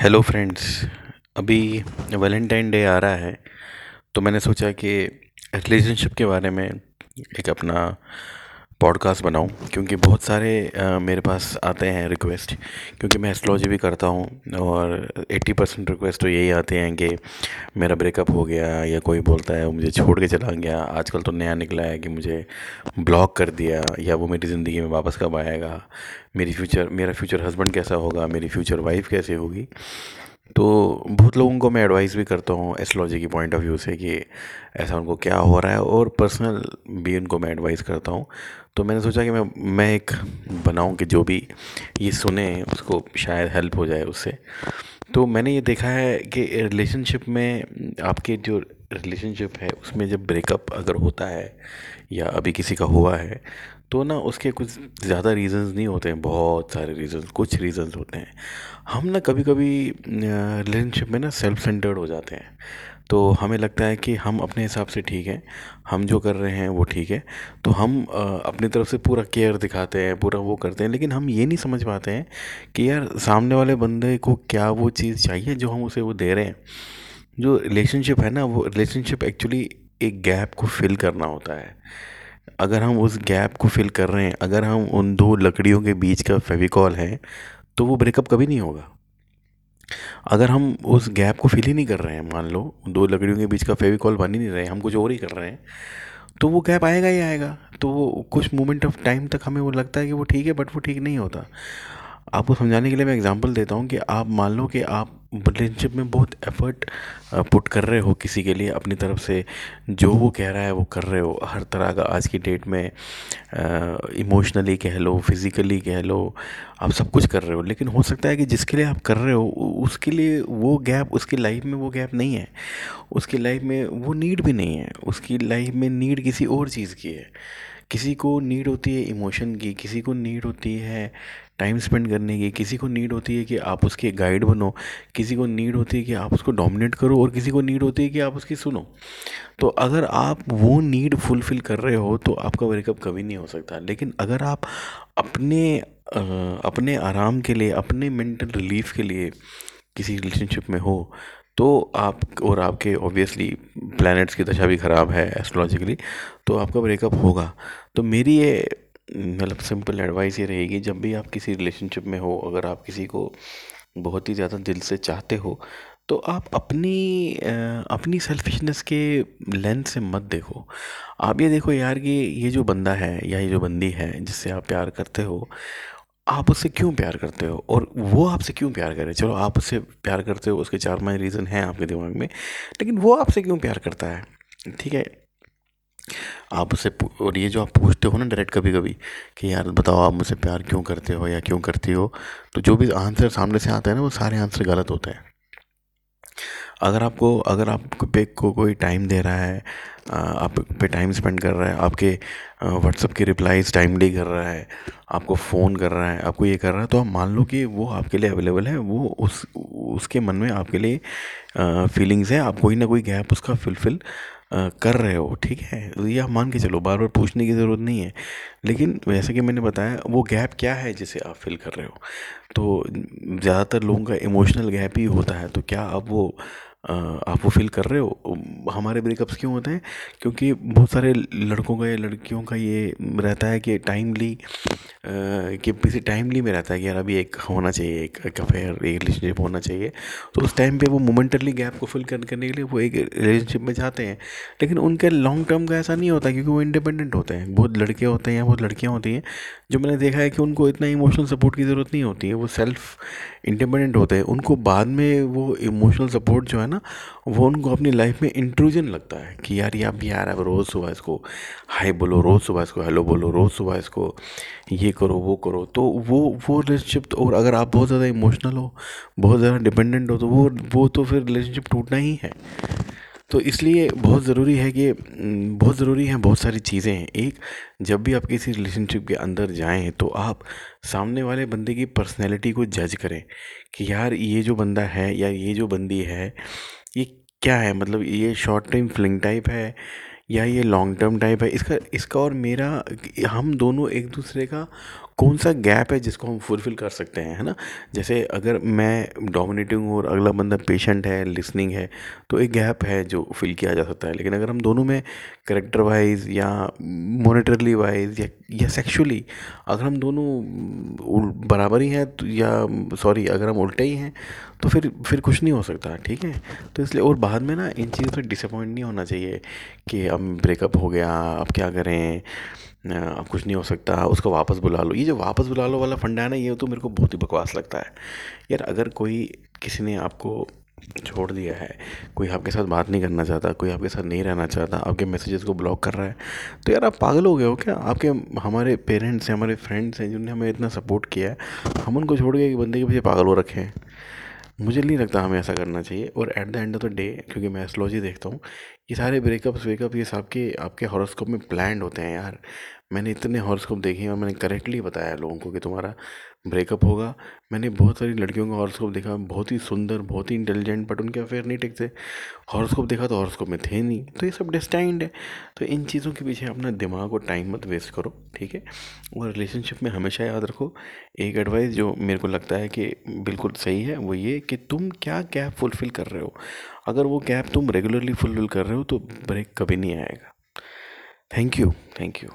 Hello friends अभी Valentine day आ रहा है तो मैंने सोचा कि रिलेशनशिप के बारे में एक अपना पॉडकास्ट बनाऊँ क्योंकि बहुत सारे आ, मेरे पास आते हैं रिक्वेस्ट क्योंकि मैं एस्ट्रोलॉजी भी करता हूँ और 80 परसेंट रिक्वेस्ट तो यही आते हैं कि मेरा ब्रेकअप हो गया या कोई बोलता है वो मुझे छोड़ के चला गया आजकल तो नया निकला है कि मुझे ब्लॉक कर दिया या वो मेरी ज़िंदगी में वापस कब आएगा मेरी फ्यूचर मेरा फ्यूचर हस्बैंड कैसा होगा मेरी फ्यूचर वाइफ कैसे होगी? तो बहुत लोगों को मैं एडवाइस भी करता हूँ एस्ट्रोलॉजी की पॉइंट ऑफ़ व्यू से कि ऐसा उनको क्या हो रहा है और पर्सनल भी उनको मैं एडवाइस करता हूँ। तो मैंने सोचा कि मैं मैं एक बनाऊँ कि जो भी ये सुने, उसको शायद हेल्प हो जाए उससे। तो मैंने ये देखा है कि रिलेशनशिप में आपके जो रिलेशनशिप है, उसमें जब ब्रेकअप अगर होता है या अभी किसी का हुआ है तो ना उसके कुछ ज़्यादा रीज़न्स नहीं होते हैं, बहुत सारे रीज़न्स कुछ रीज़न्स होते हैं। हम ना कभी कभी रिलेशनशिप में ना सेल्फ सेंटर्ड हो जाते हैं। तो हमें लगता है कि हम अपने हिसाब से ठीक हैं, हम जो कर रहे हैं वो ठीक है। तो हम अपनी तरफ़ से पूरा केयर दिखाते हैं, पूरा वो करते हैं, लेकिन हम ये नहीं समझ पाते हैं कि यार सामने वाले बंदे को क्या वो चीज़ चाहिए जो हम उसे वो दे रहे हैं। जो रिलेशनशिप है ना, वो रिलेशनशिप एक्चुअली एक गैप को फिल करना होता है। अगर हम उस गैप को फिल कर रहे हैं, अगर हम उन दो लकड़ियों के बीच का फेविकॉल है तो वो ब्रेकअप कभी नहीं होगा। अगर हम उस गैप को फिल ही नहीं कर रहे हैं, मान लो, दो लकड़ियों के बीच का फेविकॉल बन ही नहीं रहे, हम कुछ और ही कर रहे हैं तो वो गैप आएगा ही आएगा। तो वो कुछ मोमेंट ऑफ़ टाइम तक हमें वो लगता है कि वो ठीक है बट वो ठीक नहीं होता। आपको समझाने के लिए मैं एग्जांपल देता हूँ कि आप मान लो कि आप रिलेशनशिप में बहुत एफर्ट पुट कर रहे हो किसी के लिए अपनी तरफ़ से, जो वो कह रहा है वो कर रहे हो। हर तरह का आज की डेट में इमोशनली कह लो फिज़िकली कह लो, आप सब कुछ कर रहे हो। लेकिन हो सकता है कि जिसके लिए आप कर रहे हो उसके लिए वो गैप उसकी लाइफ में वो गैप नहीं है। उसकी लाइफ में वो नीड भी नहीं है। उसकी लाइफ में नीड किसी और चीज़ की है। किसी को नीड होती है इमोशन की, किसी को नीड होती है टाइम स्पेंड करने की, किसी को नीड होती है कि आप उसके गाइड बनो, किसी को नीड होती है कि आप उसको डोमिनेट करो और किसी को नीड होती है कि आप उसकी सुनो। तो अगर आप वो नीड फुलफ़िल कर रहे हो तो आपका ब्रेकअप कभी नहीं हो सकता। लेकिन अगर आप अपने अपने आराम के लिए, अपने मेंटल रिलीफ के लिए किसी रिलेशनशिप में हो तो आप और आपके ऑब्वियसली प्लैनेट्स की दशा भी ख़राब है एस्ट्रोलॉजिकली तो आपका ब्रेकअप होगा। तो मेरी ये मतलब सिंपल एडवाइस ये रहेगी, जब भी आप किसी रिलेशनशिप में हो, अगर आप किसी को बहुत ही ज़्यादा दिल से चाहते हो तो आप अपनी अपनी सेल्फिशनेस के लेंथ से मत देखो। आप ये देखो यार कि ये जो बंदा है या ये जो बंदी है, जिससे आप प्यार करते हो, आप उससे क्यों प्यार करते हो? और वो आपसे क्यों प्यार करे चलो, आप उससे प्यार करते हो, उसके चार पाँच रीज़न हैं आपके दिमाग में, लेकिन वो आपसे क्यों प्यार करता है? ठीक है? आप उससे और ये जो आप पूछते हो ना डायरेक्ट कभी कभी कि यार बताओ आप मुझसे प्यार क्यों करते हो या क्यों करती हो तो जो भी आंसर सामने से आता है ना वो सारे आंसर गलत होते हैं। अगर आपको, अगर आप पे को कोई टाइम दे रहा है आप पे टाइम स्पेंड कर रहा है, आपके व्हाट्सअप के रिप्लाईज टाइमली कर रहा है, आपको फ़ोन कर रहा है, आपको ये कर रहा है तो आप मान लो कि वो आपके लिए अवेलेबल है, वो उस, उसके मन में आपके लिए फीलिंग्स है, आप कोई ना कोई गैप उसका फिलफिल कर रहे हो, ठीक है? ये आप मान के चलो, बार बार पूछने की ज़रूरत नहीं है। लेकिन वैसे कि मैंने बताया, वो गैप क्या है जिसे आप फिल कर रहे हो? तो ज़्यादातर लोगों का इमोशनल गैप ही होता है तो क्या अब वो आप वो फील कर रहे हो? हमारे ब्रेकअप्स क्यों होते हैं? क्योंकि बहुत सारे लड़कों का या लड़कियों का ये रहता है कि टाइमली कि किसी टाइमली में रहता है कि यार अभी एक होना चाहिए, एक अफेयर एक रिलेशनशिप होना चाहिए। तो उस टाइम पे वो मोमेंटली गैप को फिल करने के लिए वो एक रिलेशनशिप में जाते हैं। लेकिन उनके लॉन्ग टर्म का ऐसा नहीं होता क्योंकि वो इंडिपेंडेंट होते हैं। बहुत लड़के होते हैं या बहुत लड़कियाँ होती हैं, जो मैंने देखा है कि उनको इतना इमोशनल सपोर्ट की ज़रूरत नहीं होती है। वो सेल्फ इंडिपेंडेंट होते हैं। उनको बाद में वो इमोशनल सपोर्ट जो है ना, वो उनको अपनी लाइफ में इंट्रूजन लगता है कि यार ये अभी यार अब रोज़ सुबह इसको हाई बोलो, रोज़ सुबह इसको हेलो बोलो, रोज़ सुबह इसको ये करो, वो करो। तो वो वो रिलेशनशिप तो और अगर आप बहुत ज़्यादा इमोशनल हो, बहुत ज़्यादा डिपेंडेंट हो तो वो वो तो फिर रिलेशनशिप टूटना ही है। तो इसलिए बहुत ज़रूरी है कि बहुत ज़रूरी हैं बहुत सारी चीज़ें हैं। एक, जब भी आप किसी रिलेशनशिप के अंदर जाएँ तो आप सामने वाले बंदे की पर्सनैलिटी को जज करें कि यार, ये जो बंदा है या ये जो बंदी है, ये क्या है? मतलब ये शॉर्ट टाइम फ्लिंग टाइप है या ये लॉन्ग टर्म टाइप है? इसका इसका और मेरा, हम दोनों एक दूसरे का कौन सा गैप है जिसको हम फुलफ़िल कर सकते हैं, है ना? जैसे अगर मैं डोमिनेटिंग हूँ और अगला बंदा पेशेंट है लिसनिंग है तो एक गैप है जो फिल किया जा सकता है। लेकिन अगर हम दोनों में करेक्टर वाइज या मोनिटरली वाइज या या सेक्सुअली अगर हम दोनों बराबर ही हैं तो या सॉरी अगर हम उल्टे ही हैं तो फिर फिर कुछ नहीं हो सकता, ठीक है? तो इसलिए, और बाद में ना इन चीज़ों से डिसअपॉइंट नहीं होना चाहिए कि अब ब्रेकअप हो गया, अब क्या करें? अब कुछ नहीं हो सकता, उसको वापस बुला लो। ये जो वापस बुला लो वाला फंडा है ना, ये तो मेरे को बहुत ही बकवास लगता है। यार, अगर कोई किसी ने आपको छोड़ दिया है, कोई आपके साथ बात नहीं करना चाहता, कोई आपके साथ नहीं रहना चाहता, आपके मैसेजेस को ब्लॉक कर रहा है तो यार आप पागल हो गए हो क्या? आपके हमारे पेरेंट्स हैं, हमारे फ्रेंड्स हैं, जिन्होंने हमें इतना सपोर्ट किया है, हम उनको छोड़ के बंदे के पीछे पागल हो रखे हैं। मुझे नहीं लगता हमें ऐसा करना चाहिए। और at the end of the day क्योंकि मैं एस्ट्रोलॉजी देखता हूँ, ये सारे ब्रेकअप्स वेकअप ये सब के, आपके हॉरोस्कोप में प्लान्ड होते हैं यार। मैंने इतने हॉरोस्कोप देखे हैं और मैंने करेक्टली बताया लोगों को कि तुम्हारा ब्रेकअप होगा। मैंने बहुत सारी लड़कियों का हॉरोस्कोप देखा, बहुत ही सुंदर, बहुत ही इंटेलिजेंट बट उनके अफेयर नहीं टिकते हॉरोस्कोप देखा तो हॉरोस्कोप में थे नहीं तो ये सब डिस्टाइंड है। तो इन चीज़ों के पीछे अपना दिमाग और टाइम मत वेस्ट करो, ठीक है? और रिलेशनशिप में हमेशा याद रखो, एक एडवाइस जो मेरे को लगता है कि बिल्कुल सही है, वो ये कि तुम क्या गैप फुलफ़िल कर रहे हो। अगर वो गैप तुम रेगुलरली फुलफ़िल कर रहे हो तो ब्रेक कभी नहीं आएगा। Thank you thank you